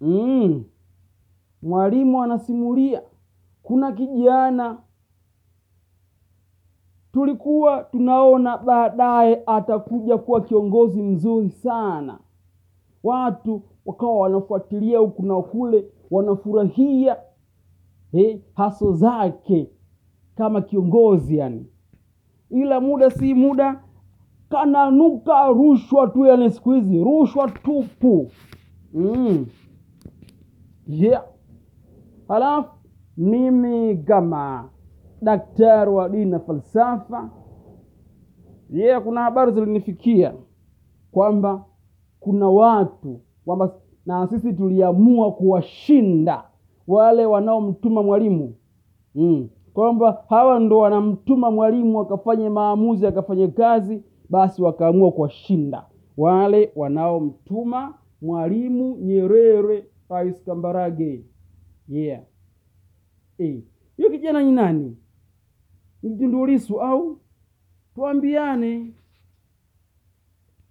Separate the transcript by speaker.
Speaker 1: mm. Mwalimu anasimulia, kuna kijana tulikuwa tunaona baadaye atakuja kuwa kiongozi mzuri sana. Watu wakawa wanafuatilia huku na kule, wanafurahia eh, haso zake kama kiongozi yani, ila muda si muda kananuka rushwa tu, yani siku hizi rushwa tupu mm. Yeah. Halafu mimi kama daktari wa dini na falsafa yeah, kuna habari zilinifikia kwamba kuna watu kwamba na sisi tuliamua kuwashinda wale wanaomtuma mwalimu mm. kwamba hawa ndo wanamtuma mwalimu akafanye maamuzi akafanye kazi, basi wakaamua kuwashinda wale wanaomtuma mwalimu Nyerere, Rais Kambarage. Yeah, eh, hiyo kijana ni nani? Ni Lissu au? Tuambiane.